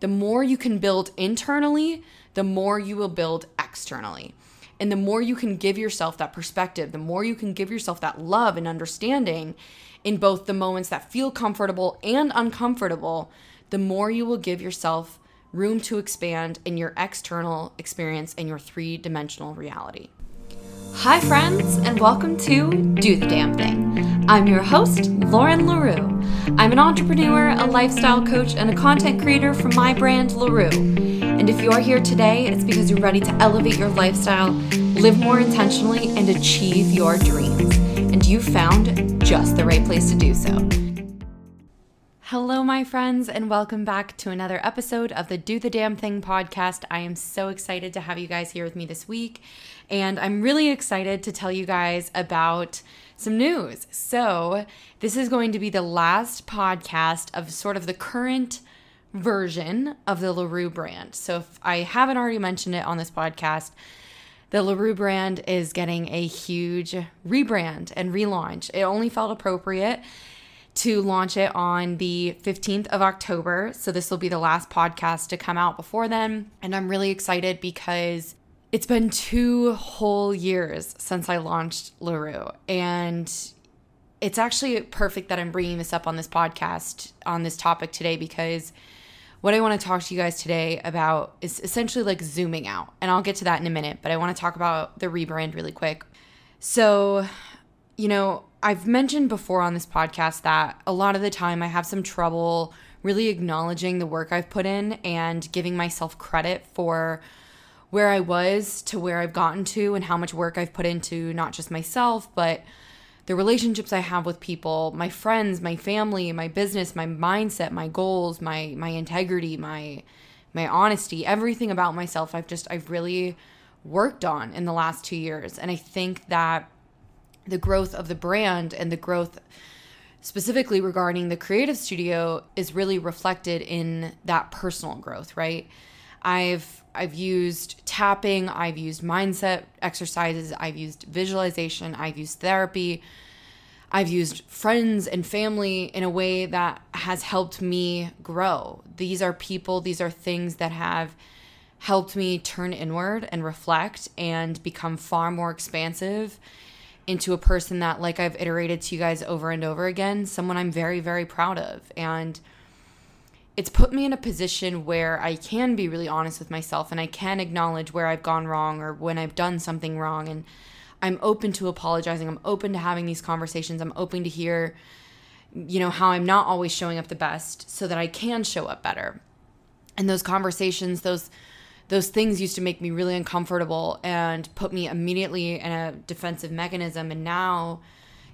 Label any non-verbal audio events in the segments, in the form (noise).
The more you can build internally, the more you will build externally. And the more you can give yourself that perspective, the more you can give yourself that love and understanding in both the moments that feel comfortable and uncomfortable, the more you will give yourself room to expand in your external experience and your three dimensional reality. Hi, friends, and welcome to Do the Damn Thing. I'm your host, Lauren L'Heureux. I'm an entrepreneur, a lifestyle coach, and a content creator for my brand, LaRue. And if you're here today, it's because you're ready to elevate your lifestyle, live more intentionally, and achieve your dreams. And you found just the right place to do so. Hello, my friends, and welcome back to another episode of the Do the Damn Thing podcast. I am so excited to have you guys here with me this week, and I'm really excited to tell you guys about some news. So, this is going to be the last podcast of sort of the current version of the LaRue brand. So, if I haven't already mentioned it on this podcast, the LaRue brand is getting a huge rebrand and relaunch. It only felt appropriate to launch it on the 15th of October. So this will be the last podcast to come out before then. And I'm really excited because it's been two whole years since I launched LaRue. And it's actually perfect that I'm bringing this up on this podcast on this topic today because what I want to talk to you guys today about is essentially like zooming out. And I'll get to that in a minute, but I want to talk about the rebrand really quick. So, you know, I've mentioned before on this podcast that a lot of the time I have some trouble really acknowledging the work I've put in and giving myself credit for where I was to where I've gotten to and how much work I've put into not just myself, but the relationships I have with people, my friends, my family, my business, my mindset, my goals, my my integrity, my my honesty, everything about myself I've just I've really worked on in the last 2 years. And I think that the growth of the brand and the growth specifically regarding the creative studio is really reflected in that personal growth, right? I've I've used tapping, I've used mindset exercises, I've used visualization, I've used therapy. I've used friends and family in a way that has helped me grow. These are people, these are things that have helped me turn inward and reflect and become far more expansive into a person that, like I've iterated to you guys over and over again, someone I'm very, very proud of. And it's put me in a position where I can be really honest with myself and I can acknowledge where I've gone wrong or when I've done something wrong. And I'm open to apologizing. I'm open to having these conversations. I'm open to hear, you know, how I'm not always showing up the best so that I can show up better. And those conversations, those those things used to make me really uncomfortable and put me immediately in a defensive mechanism and now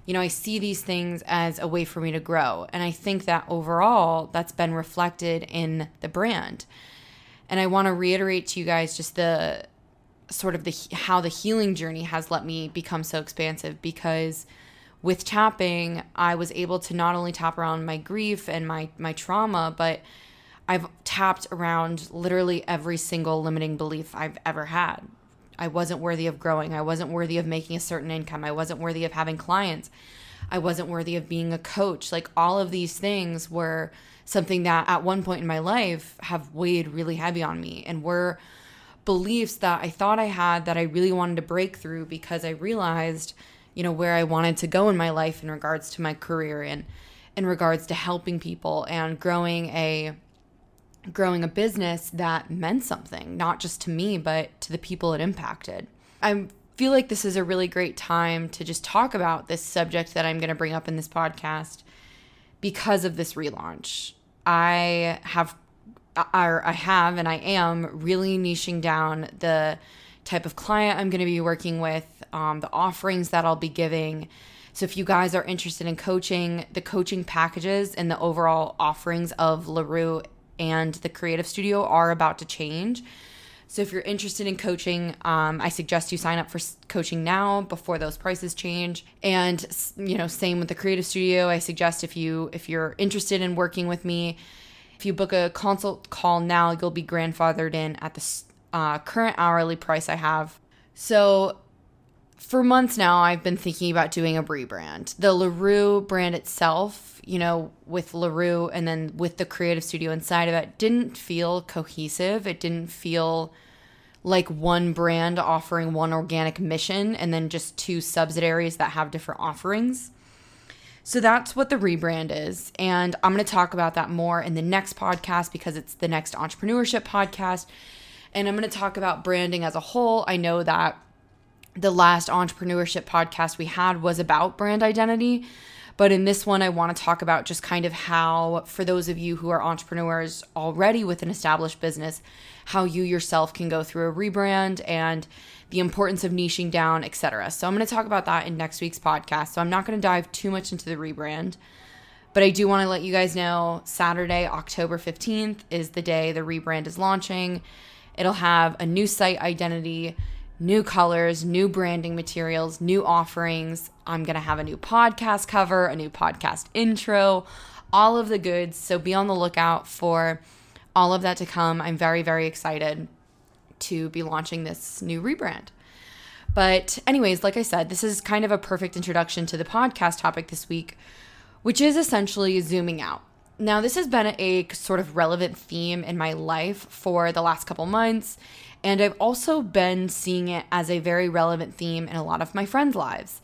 you know i see these things as a way for me to grow and i think that overall that's been reflected in the brand and i want to reiterate to you guys just the sort of the how the healing journey has let me become so expansive because with tapping i was able to not only tap around my grief and my my trauma but I've tapped around literally every single limiting belief I've ever had. I wasn't worthy of growing. I wasn't worthy of making a certain income. I wasn't worthy of having clients. I wasn't worthy of being a coach. Like all of these things were something that at one point in my life have weighed really heavy on me and were beliefs that I thought I had that I really wanted to break through because I realized, you know, where I wanted to go in my life in regards to my career and in regards to helping people and growing a growing a business that meant something, not just to me, but to the people it impacted. I feel like this is a really great time to just talk about this subject that I'm going to bring up in this podcast because of this relaunch. I have I, I have and I am really niching down the type of client I'm going to be working with, um, the offerings that I'll be giving. So if you guys are interested in coaching, the coaching packages and the overall offerings of LaRue and the creative studio are about to change. So if you're interested in coaching, um, I suggest you sign up for coaching now before those prices change. And you know, same with the creative studio. I suggest if you if you're interested in working with me, if you book a consult call now, you'll be grandfathered in at the uh, current hourly price I have. So for months now, I've been thinking about doing a rebrand. The LaRue brand itself, you know, with LaRue and then with the creative studio inside of it, didn't feel cohesive. It didn't feel like one brand offering one organic mission and then just two subsidiaries that have different offerings. So that's what the rebrand is. And I'm going to talk about that more in the next podcast because it's the next entrepreneurship podcast. And I'm going to talk about branding as a whole. I know that the last entrepreneurship podcast we had was about brand identity. But in this one, I want to talk about just kind of how, for those of you who are entrepreneurs already with an established business, how you yourself can go through a rebrand and the importance of niching down, etc. So I'm going to talk about that in next week's podcast. So I'm not going to dive too much into the rebrand. But I do want to let you guys know Saturday, October 15th is the day the rebrand is launching. It'll have a new site identity, new colors, new branding materials, new offerings. I'm going to have a new podcast cover, a new podcast intro, all of the goods. So be on the lookout for all of that to come. I'm very, very excited to be launching this new rebrand. But, anyways, like I said, this is kind of a perfect introduction to the podcast topic this week, which is essentially zooming out. Now, this has been a sort of relevant theme in my life for the last couple months, and I've also been seeing it as a very relevant theme in a lot of my friends' lives.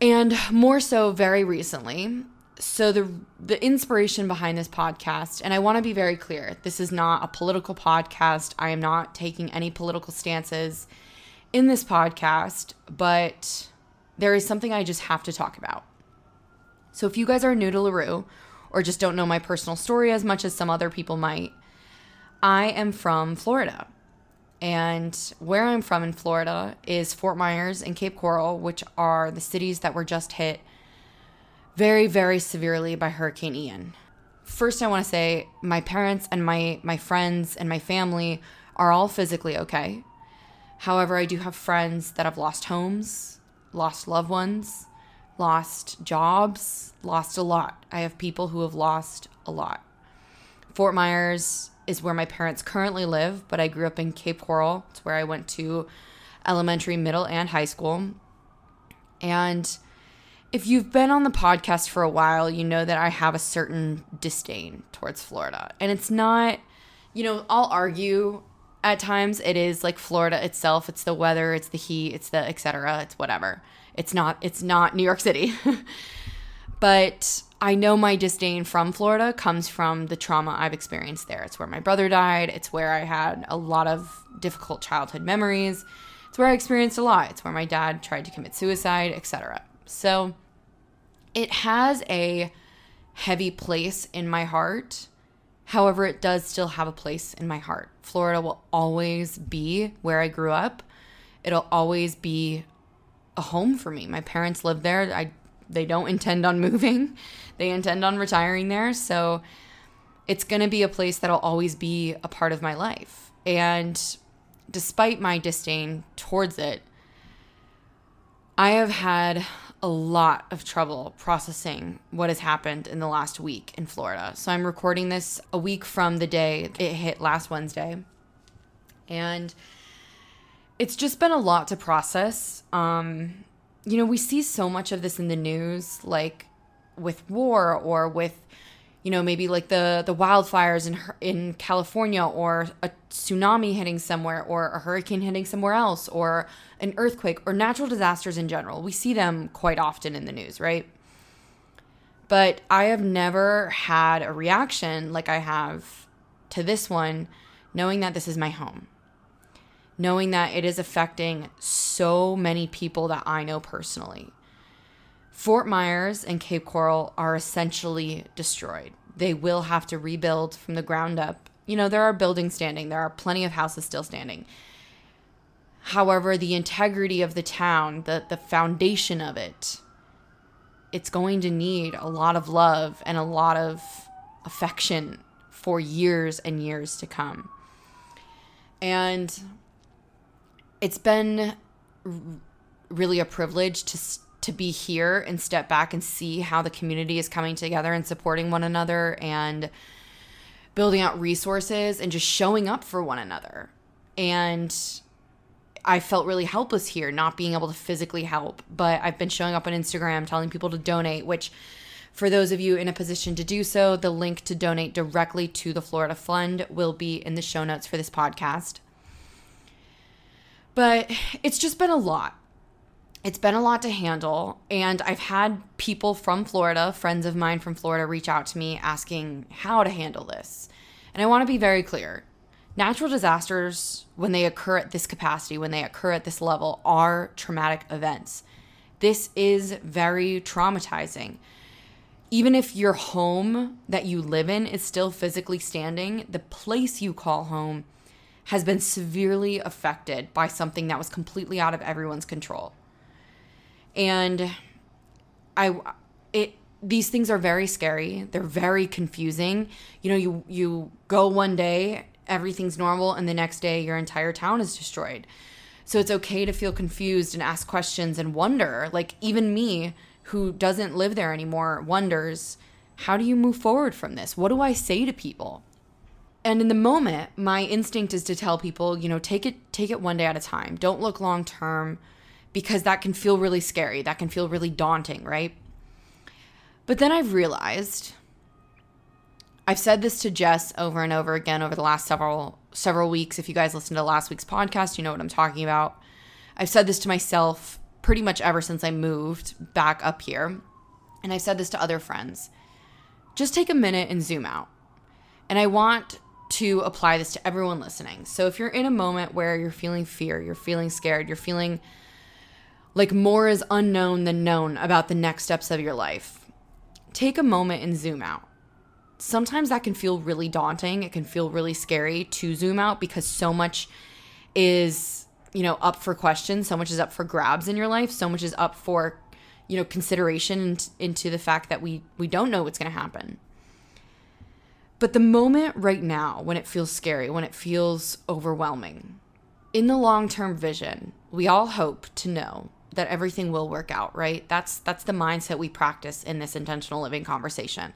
And more so very recently. So the the inspiration behind this podcast and I want to be very clear. This is not a political podcast. I am not taking any political stances in this podcast, but there is something I just have to talk about. So if you guys are new to LaRue or just don't know my personal story as much as some other people might, I am from Florida. And where I'm from in Florida is Fort Myers and Cape Coral, which are the cities that were just hit very, very severely by Hurricane Ian. First, I want to say my parents and my, my friends and my family are all physically okay. However, I do have friends that have lost homes, lost loved ones, lost jobs, lost a lot. I have people who have lost a lot. Fort Myers is where my parents currently live, but I grew up in Cape Coral. It's where I went to elementary, middle, and high school. And if you've been on the podcast for a while, you know that I have a certain disdain towards Florida. And it's not, you know, I'll argue at times it is like Florida itself, it's the weather, it's the heat, it's the etc., it's whatever. It's not it's not New York City. (laughs) but I know my disdain from Florida comes from the trauma I've experienced there. It's where my brother died. It's where I had a lot of difficult childhood memories. It's where I experienced a lot. It's where my dad tried to commit suicide, etc. So it has a heavy place in my heart. However, it does still have a place in my heart. Florida will always be where I grew up. It'll always be a home for me. My parents live there. I they don't intend on (laughs) moving. They intend on retiring there. So it's going to be a place that'll always be a part of my life. And despite my disdain towards it, I have had a lot of trouble processing what has happened in the last week in Florida. So I'm recording this a week from the day it hit last Wednesday. And it's just been a lot to process. Um, you know, we see so much of this in the news, like with war or with, you know, maybe like the the wildfires in in California or a tsunami hitting somewhere or a hurricane hitting somewhere else or an earthquake or natural disasters in general. We see them quite often in the news, right? But I have never had a reaction like I have to this one, knowing that this is my home knowing that it is affecting so many people that I know personally. Fort Myers and Cape Coral are essentially destroyed. They will have to rebuild from the ground up. You know, there are buildings standing, there are plenty of houses still standing. However, the integrity of the town, the, the foundation of it, it's going to need a lot of love and a lot of affection for years and years to come. And it's been really a privilege to to be here and step back and see how the community is coming together and supporting one another and building out resources and just showing up for one another. And I felt really helpless here, not being able to physically help. But I've been showing up on Instagram telling people to donate, which for those of you in a position to do so, the link to donate directly to the Florida Fund will be in the show notes for this podcast. But it's just been a lot. It's been a lot to handle. And I've had people from Florida, friends of mine from Florida, reach out to me asking how to handle this. And I want to be very clear natural disasters, when they occur at this capacity, when they occur at this level, are traumatic events. This is very traumatizing. Even if your home that you live in is still physically standing, the place you call home has been severely affected by something that was completely out of everyone's control. And I it these things are very scary. They're very confusing. You know, you you go one day, everything's normal and the next day your entire town is destroyed. So it's okay to feel confused and ask questions and wonder. Like even me who doesn't live there anymore wonders, how do you move forward from this? What do I say to people? And in the moment, my instinct is to tell people, you know, take it take it one day at a time. Don't look long term because that can feel really scary. That can feel really daunting, right? But then I've realized I've said this to Jess over and over again over the last several several weeks. If you guys listened to last week's podcast, you know what I'm talking about. I've said this to myself pretty much ever since I moved back up here. And I've said this to other friends. Just take a minute and zoom out. And I want to apply this to everyone listening. So if you're in a moment where you're feeling fear, you're feeling scared, you're feeling like more is unknown than known about the next steps of your life, take a moment and zoom out. Sometimes that can feel really daunting. It can feel really scary to zoom out because so much is, you know, up for questions, so much is up for grabs in your life, so much is up for, you know, consideration into the fact that we we don't know what's going to happen. But the moment right now when it feels scary, when it feels overwhelming, in the long-term vision, we all hope to know that everything will work out, right? That's that's the mindset we practice in this intentional living conversation.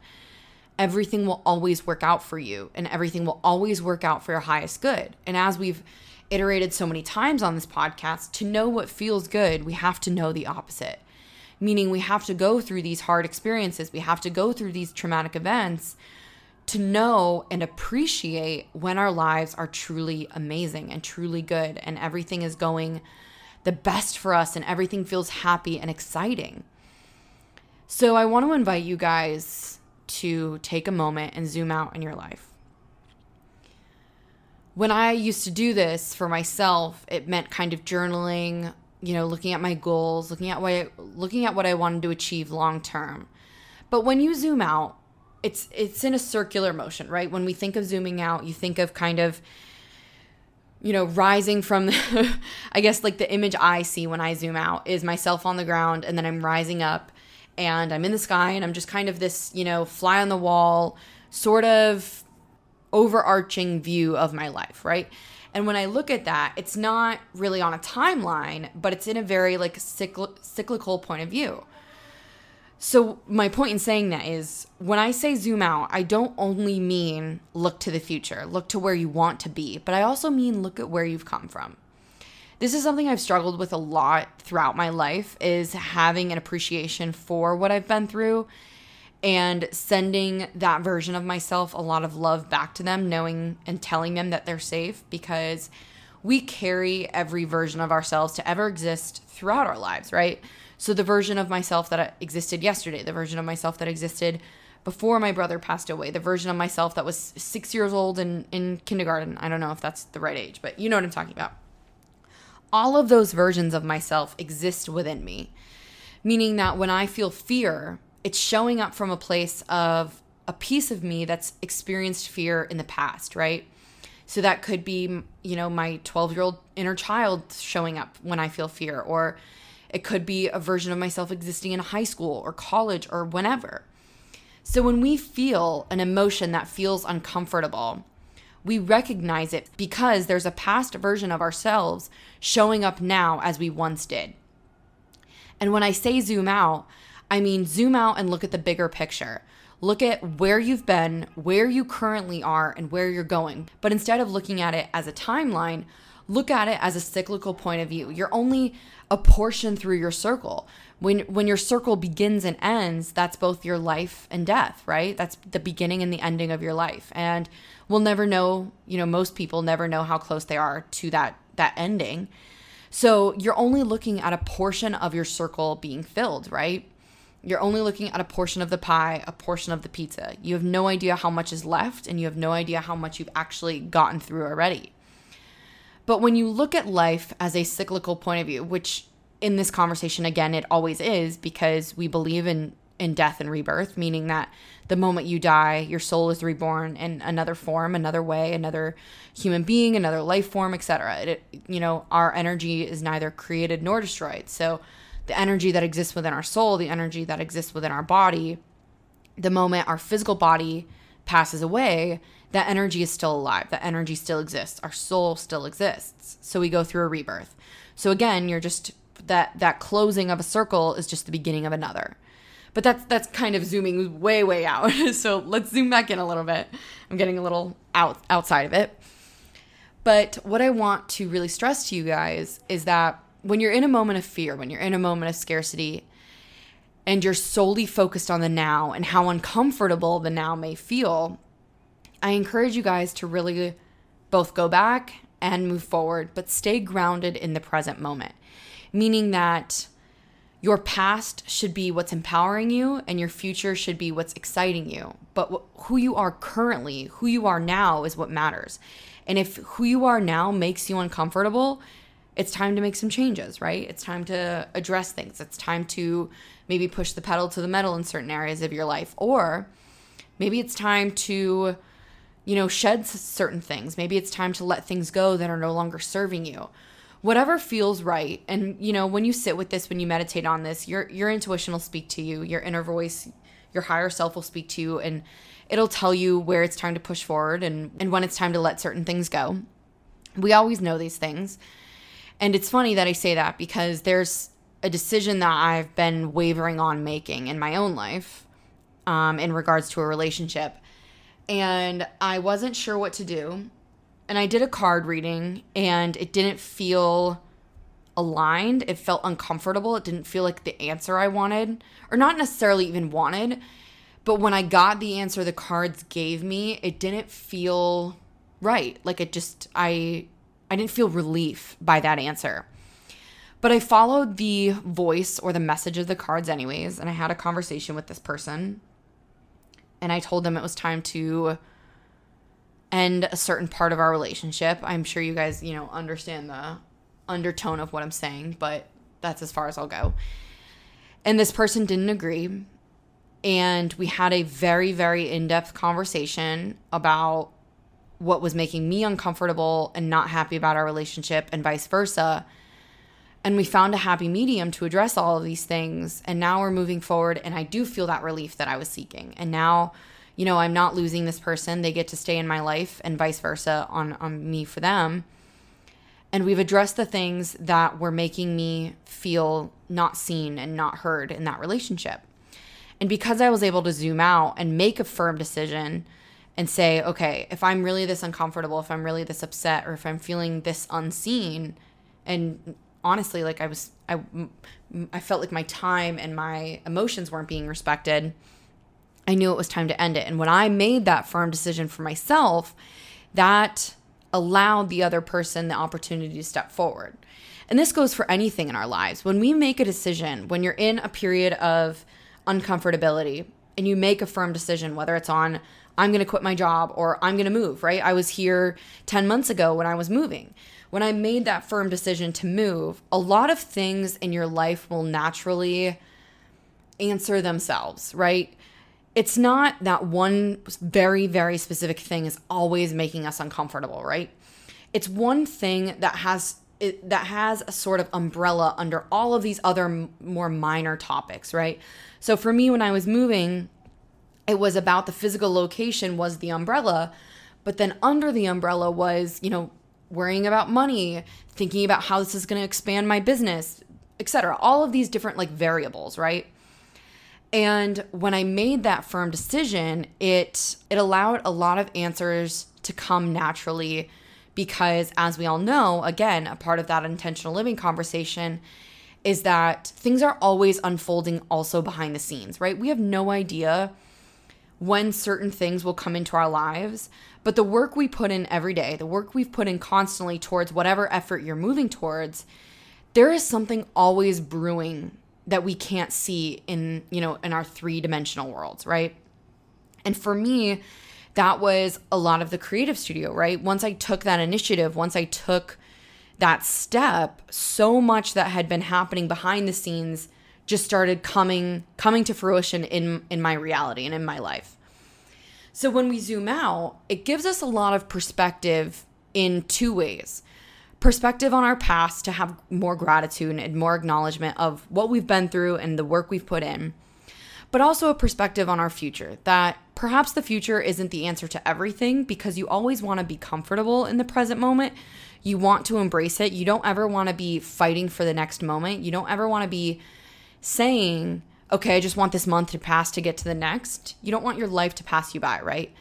Everything will always work out for you and everything will always work out for your highest good. And as we've iterated so many times on this podcast, to know what feels good, we have to know the opposite. Meaning we have to go through these hard experiences, we have to go through these traumatic events to know and appreciate when our lives are truly amazing and truly good and everything is going the best for us and everything feels happy and exciting. So, I want to invite you guys to take a moment and zoom out in your life. When I used to do this for myself, it meant kind of journaling, you know, looking at my goals, looking at what I, looking at what I wanted to achieve long term. But when you zoom out, it's it's in a circular motion, right? When we think of zooming out, you think of kind of you know, rising from the, (laughs) I guess like the image I see when I zoom out is myself on the ground and then I'm rising up and I'm in the sky and I'm just kind of this, you know, fly on the wall sort of overarching view of my life, right? And when I look at that, it's not really on a timeline, but it's in a very like cycl- cyclical point of view. So, my point in saying that is when I say zoom out, I don't only mean look to the future, look to where you want to be, but I also mean look at where you've come from. This is something I've struggled with a lot throughout my life is having an appreciation for what I've been through and sending that version of myself a lot of love back to them, knowing and telling them that they're safe because we carry every version of ourselves to ever exist throughout our lives, right? So the version of myself that existed yesterday, the version of myself that existed before my brother passed away, the version of myself that was six years old in, in kindergarten. I don't know if that's the right age, but you know what I'm talking about. All of those versions of myself exist within me, meaning that when I feel fear, it's showing up from a place of a piece of me that's experienced fear in the past, right? So that could be, you know, my 12 year old inner child showing up when I feel fear, or it could be a version of myself existing in high school or college or whenever. So when we feel an emotion that feels uncomfortable, we recognize it because there's a past version of ourselves showing up now as we once did. And when I say zoom out, I mean zoom out and look at the bigger picture. Look at where you've been, where you currently are, and where you're going. But instead of looking at it as a timeline, look at it as a cyclical point of view. You're only a portion through your circle. When when your circle begins and ends, that's both your life and death, right? That's the beginning and the ending of your life. And we'll never know, you know, most people never know how close they are to that that ending. So you're only looking at a portion of your circle being filled, right? You're only looking at a portion of the pie, a portion of the pizza. You have no idea how much is left, and you have no idea how much you've actually gotten through already. But when you look at life as a cyclical point of view, which in this conversation, again, it always is because we believe in, in death and rebirth, meaning that the moment you die, your soul is reborn in another form, another way, another human being, another life form, etc. You know, our energy is neither created nor destroyed. So the energy that exists within our soul, the energy that exists within our body, the moment our physical body passes away, that energy is still alive. That energy still exists. Our soul still exists. So we go through a rebirth. So again, you're just that that closing of a circle is just the beginning of another. But that's that's kind of zooming way way out. (laughs) so let's zoom back in a little bit. I'm getting a little out outside of it. But what I want to really stress to you guys is that when you're in a moment of fear, when you're in a moment of scarcity, and you're solely focused on the now and how uncomfortable the now may feel, I encourage you guys to really both go back and move forward, but stay grounded in the present moment. Meaning that your past should be what's empowering you and your future should be what's exciting you. But who you are currently, who you are now is what matters. And if who you are now makes you uncomfortable, it's time to make some changes, right? It's time to address things. It's time to maybe push the pedal to the metal in certain areas of your life. Or maybe it's time to, you know, shed certain things. Maybe it's time to let things go that are no longer serving you. Whatever feels right. And, you know, when you sit with this, when you meditate on this, your your intuition will speak to you, your inner voice, your higher self will speak to you and it'll tell you where it's time to push forward and, and when it's time to let certain things go. We always know these things and it's funny that I say that because there's a decision that I've been wavering on making in my own life um, in regards to a relationship. And I wasn't sure what to do. And I did a card reading and it didn't feel aligned. It felt uncomfortable. It didn't feel like the answer I wanted, or not necessarily even wanted. But when I got the answer the cards gave me, it didn't feel right. Like it just, I I didn't feel relief by that answer. But I followed the voice or the message of the cards, anyways, and I had a conversation with this person. And I told them it was time to end a certain part of our relationship. I'm sure you guys, you know, understand the undertone of what I'm saying, but that's as far as I'll go. And this person didn't agree. And we had a very, very in depth conversation about what was making me uncomfortable and not happy about our relationship and vice versa. And we found a happy medium to address all of these things. And now we're moving forward. And I do feel that relief that I was seeking. And now, you know, I'm not losing this person. They get to stay in my life and vice versa on, on me for them. And we've addressed the things that were making me feel not seen and not heard in that relationship. And because I was able to zoom out and make a firm decision and say, okay, if I'm really this uncomfortable, if I'm really this upset, or if I'm feeling this unseen, and honestly, like I was, I, I felt like my time and my emotions weren't being respected. I knew it was time to end it. And when I made that firm decision for myself, that allowed the other person the opportunity to step forward. And this goes for anything in our lives. When we make a decision, when you're in a period of uncomfortability and you make a firm decision, whether it's on I'm going to quit my job or I'm going to move, right? I was here 10 months ago when I was moving. When I made that firm decision to move, a lot of things in your life will naturally answer themselves, right? It's not that one very, very specific thing is always making us uncomfortable, right? It's one thing that has it, that has a sort of umbrella under all of these other m- more minor topics, right? So for me, when I was moving, it was about the physical location was the umbrella but then under the umbrella was you know worrying about money thinking about how this is going to expand my business etc all of these different like variables right and when i made that firm decision it it allowed a lot of answers to come naturally Because, as we all know, again, a part of that intentional living conversation is that things are always unfolding also behind the scenes, right? We have no idea when certain things will come into our lives, but the work we put in every day, the work we've put in constantly towards whatever effort you're moving towards, there is something always brewing that we can't see in, you know, in our three-dimensional worlds, right? And for me, that was a lot of the creative studio, right? Once I took that initiative, once I took that step, so much that had been happening behind the scenes just started coming coming to fruition in in my reality and in my life. So when we zoom out, it gives us a lot of perspective in two ways. Perspective on our past to have more gratitude and more acknowledgement of what we've been through and the work we've put in but also a perspective on our future that perhaps the future isn't the answer to everything because you always want to be comfortable in the present moment. You want to embrace it. You don't ever want to be fighting for the next moment. You don't ever want to be saying, okay, I just want this month to pass to get to the next. You don't want your life to pass you by, right?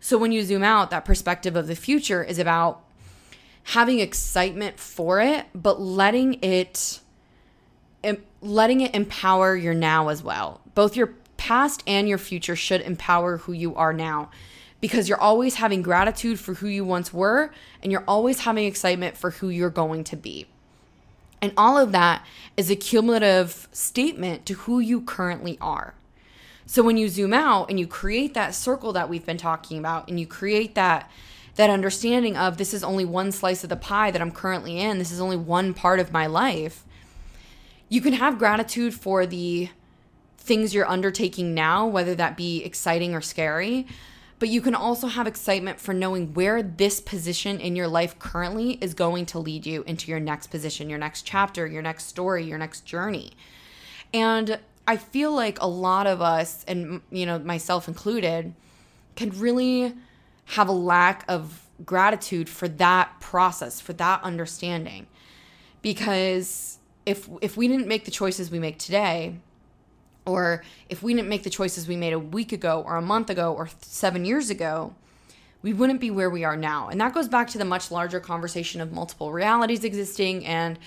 So when you zoom out, that perspective of the future is about having excitement for it, but letting it letting it empower your now as well. Both your past and your future should empower who you are now because you're always having gratitude for who you once were and you're always having excitement for who you're going to be. And all of that is a cumulative statement to who you currently are. So when you zoom out and you create that circle that we've been talking about and you create that that understanding of this is only one slice of the pie that I'm currently in, this is only one part of my life you can have gratitude for the things you're undertaking now, whether that be exciting or scary. But you can also have excitement for knowing where this position in your life currently is going to lead you into your next position, your next chapter, your next story, your next journey. And I feel like a lot of us, and you know, myself included, can really have a lack of gratitude for that process, for that understanding. Because if if we didn't make the choices we make today or if we didn't make the choices we made a week ago or a month ago or 7 years ago we wouldn't be where we are now. And that goes back to the much larger conversation of multiple realities existing and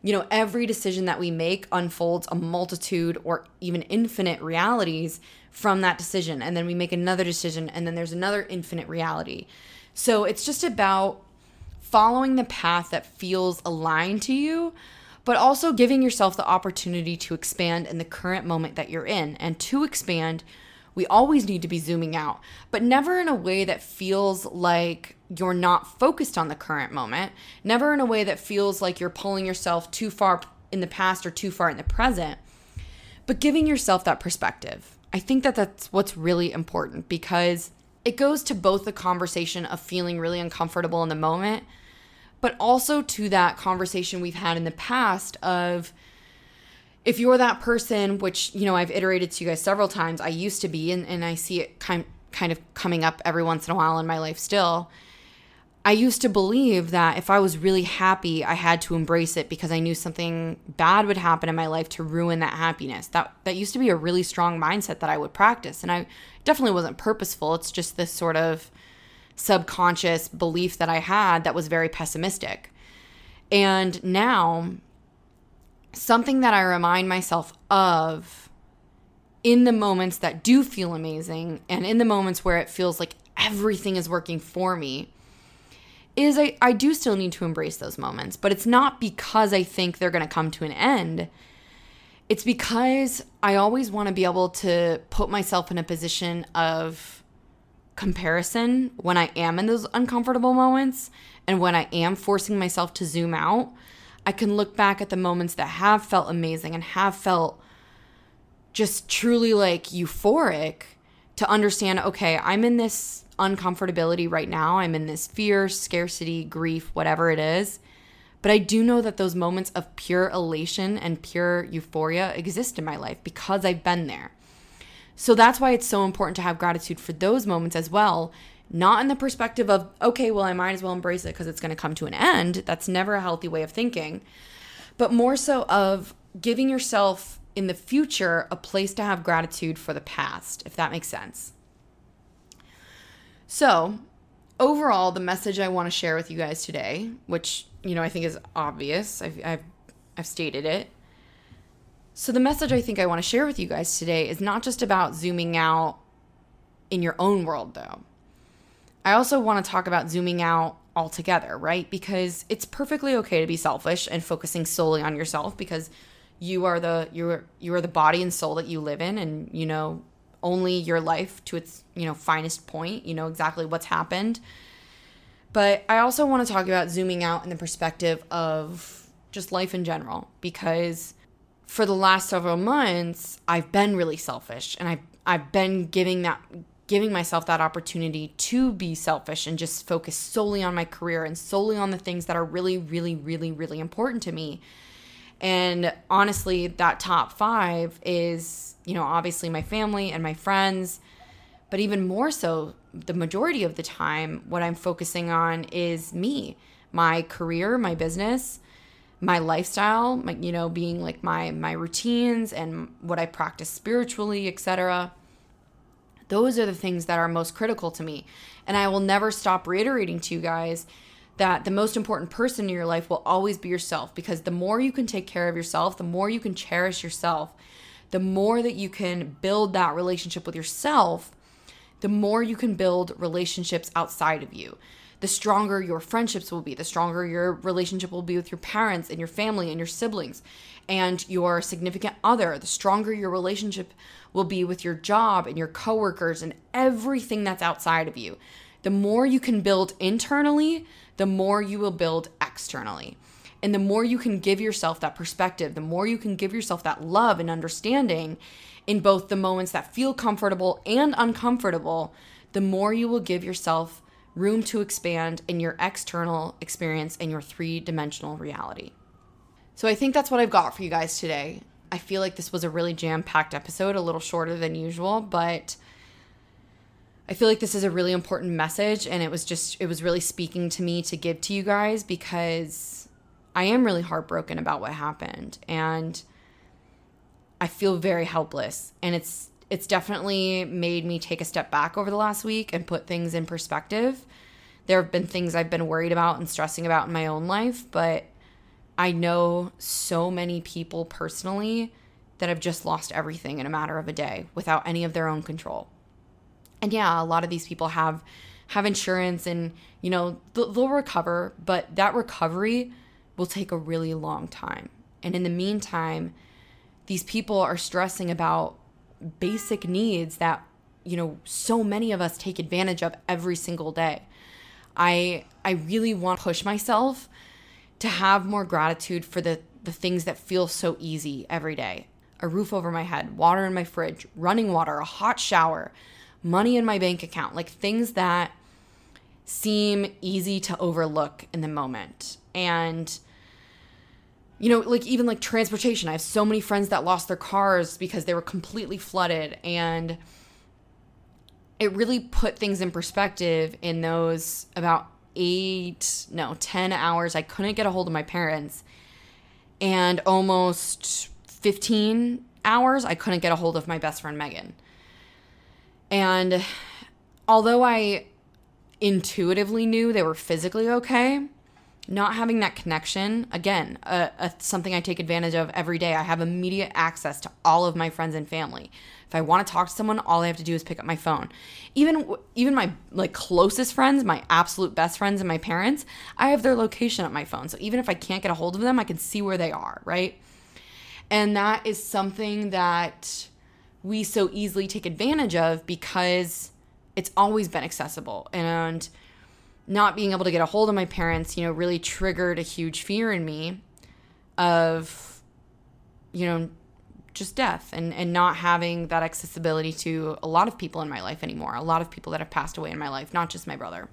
you know every decision that we make unfolds a multitude or even infinite realities from that decision. And then we make another decision and then there's another infinite reality. So it's just about following the path that feels aligned to you but also giving yourself the opportunity to expand in the current moment that you're in. And to expand, we always need to be zooming out, but never in a way that feels like you're not focused on the current moment, never in a way that feels like you're pulling yourself too far in the past or too far in the present, but giving yourself that perspective. I think that that's what's really important because it goes to both the conversation of feeling really uncomfortable in the moment but also to that conversation we've had in the past of if you're that person, which, you know, I've iterated to you guys several times, I used to be, and, and I see it kind, kind of coming up every once in a while in my life still. I used to believe that if I was really happy, I had to embrace it because I knew something bad would happen in my life to ruin that happiness. That that used to be a really strong mindset that I would practice, and I definitely wasn't purposeful. It's just this sort of subconscious belief that I had that was very pessimistic. And now, something that I remind myself of in the moments that do feel amazing and in the moments where it feels like everything is working for me is I, I do still need to embrace those moments, but it's not because I think they're going to come to an end. It's because I always want to be able to put myself in a position of comparison when I am in those uncomfortable moments and when I am forcing myself to zoom out, I can look back at the moments that have felt amazing and have felt just truly like euphoric to understand okay, I'm in this uncomfortability right now. I'm in this fear, scarcity, grief, whatever it is. But I do know that those moments of pure elation and pure euphoria exist in my life because I've been there. So that's why it's so important to have gratitude for those moments as well. Not in the perspective of, okay, well, I might as well embrace it because it's going to come to an end. That's never a healthy way of thinking. But more so of giving yourself in the future a place to have gratitude for the past, if that makes sense. So, overall, the message I want to share with you guys today, which, you know, I think is obvious, I've, I've, I've stated it. So, the message I think I want to share with you guys today is not just about zooming out in your own world, though. I also want to talk about zooming out altogether, right? Because it's perfectly okay to be selfish and focusing solely on yourself because you are the you're you are the body and soul that you live in and you know only your life to its you know finest point you know exactly what's happened but i also want to talk about zooming out in the perspective of just life in general because for the last several months i've been really selfish and i've, I've been giving that giving myself that opportunity to be selfish and just focus solely on my career and solely on the things that are really really really really important to me and honestly, that top five is, you know, obviously my family and my friends. But even more so, the majority of the time, what I'm focusing on is me, my career, my business, my lifestyle, my, you know, being like my my routines and what I practice spiritually, etc. Those are the things that are most critical to me. And I will never stop reiterating to you guys that the most important person in your life will always be yourself because the more you can take care of yourself, the more you can cherish yourself, the more that you can build that relationship with yourself, the more you can build relationships outside of you. The stronger your friendships will be, the stronger your relationship will be with your parents and your family and your siblings and your significant other, the stronger your relationship will be with your job and your coworkers and everything that's outside of you. The more you can build internally, the more you will build externally. And the more you can give yourself that perspective, the more you can give yourself that love and understanding in both the moments that feel comfortable and uncomfortable, the more you will give yourself room to expand in your external experience and your three dimensional reality. So I think that's what I've got for you guys today. I feel like this was a really jam packed episode, a little shorter than usual, but I feel like this is a really important message and it was just it was really speaking to me to give to you guys because I am really heartbroken about what happened and I feel very helpless and it's it's definitely made me take a step back over the last week and put things in perspective. There have been things I've been worried about and stressing about in my own life, but I know so many people personally that have just lost everything in a matter of a day without any of their own control and yeah a lot of these people have have insurance and you know they'll recover but that recovery will take a really long time and in the meantime these people are stressing about basic needs that you know so many of us take advantage of every single day i i really want to push myself to have more gratitude for the the things that feel so easy every day a roof over my head water in my fridge running water a hot shower money in my bank account, like things that seem easy to overlook in the moment. And you know, like even like transportation. I have so many friends that lost their cars because they were completely flooded and it really put things in perspective in those about 8 no, 10 hours I couldn't get a hold of my parents and almost 15 hours I couldn't get a hold of my best friend Megan. And although I intuitively knew they were physically okay, not having that connection, again, uh, uh, something I take advantage of every day. I have immediate access to all of my friends and family. If I want to talk to someone, all I have to do is pick up my phone. Even even my like closest friends, my absolute best friends and my parents, I have their location on my phone. So even if I can't get a hold of them, I can see where they are, right? And that is something that we so easily take advantage of because it's always been accessible and not being able to get a hold of my parents you know really triggered a huge fear in me of you know just death and and not having that accessibility to a lot of people in my life anymore a lot of people that have passed away in my life not just my brother.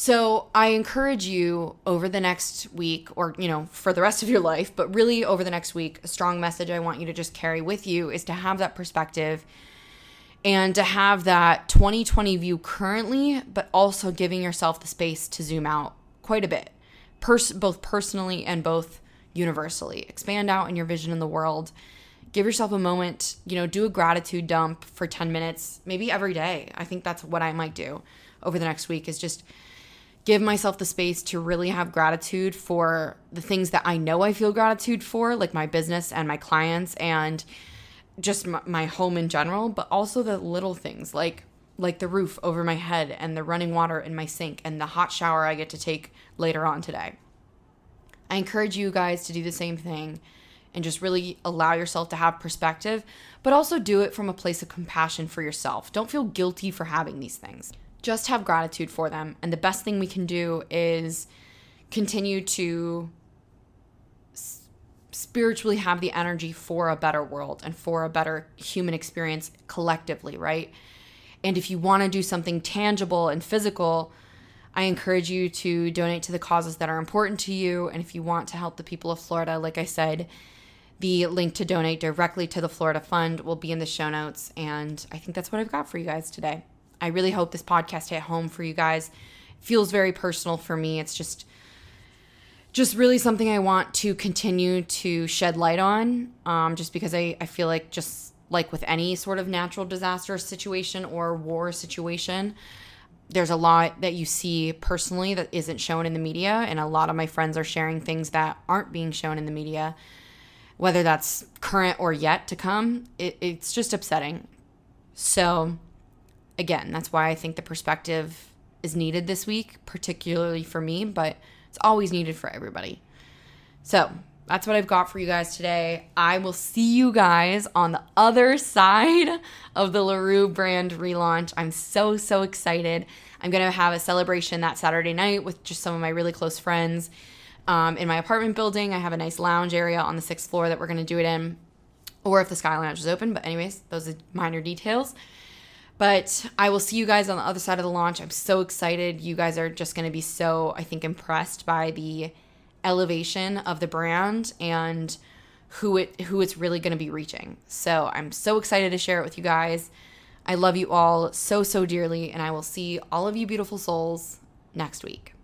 So I encourage you over the next week, or, you know, for the rest of your life, but really over the next week, a strong message I want you to just carry with you is to have that perspective and to have that 2020 view currently, but also giving yourself the space to zoom out quite a bit, pers- both personally and both universally. Expand out in your vision in the world. Give yourself a moment, you know, do a gratitude dump for 10 minutes, maybe every day. I think that's what I might do over the next week is just give myself the space to really have gratitude for the things that I know I feel gratitude for, like my business and my clients and just my home in general, but also the little things like like the roof over my head and the running water in my sink and the hot shower I get to take later on today. I encourage you guys to do the same thing and just really allow yourself to have perspective, but also do it from a place of compassion for yourself. Don't feel guilty for having these things. Just have gratitude for them. And the best thing we can do is continue to spiritually have the energy for a better world and for a better human experience collectively, right? And if you want to do something tangible and physical, I encourage you to donate to the causes that are important to you. And if you want to help the people of Florida, like I said, the link to donate directly to the Florida Fund will be in the show notes. And I think that's what I've got for you guys today. I really hope this podcast hit home for you guys. It feels very personal for me. It's just just really something I want to continue to shed light on, um, just because I, I feel like just like with any sort of natural disaster situation or war situation, there's a lot that you see personally that isn't shown in the media. And a lot of my friends are sharing things that aren't being shown in the media, whether that's current or yet to come. It, it's just upsetting. So, again, that's why I think the perspective is needed this week, particularly for me, but it's always needed for everybody. So, that's what I've got for you guys today. I will see you guys on the other (laughs) side of the LaRue brand relaunch. I'm so, so excited. I'm going to have a celebration that Saturday night with just some of my really close friends um, in my apartment building. I have a nice lounge area on the sixth floor that we're going to do it in, or if the Sky Lounge is open. But, anyways, those are minor details. But I will see you guys on the other side of the launch. I'm so excited. You guys are just going to be so, I think, impressed by the elevation of the brand and who it who it's really going to be reaching. So I'm so excited to share it with you guys. I love you all so so dearly and I will see all of you beautiful souls next week.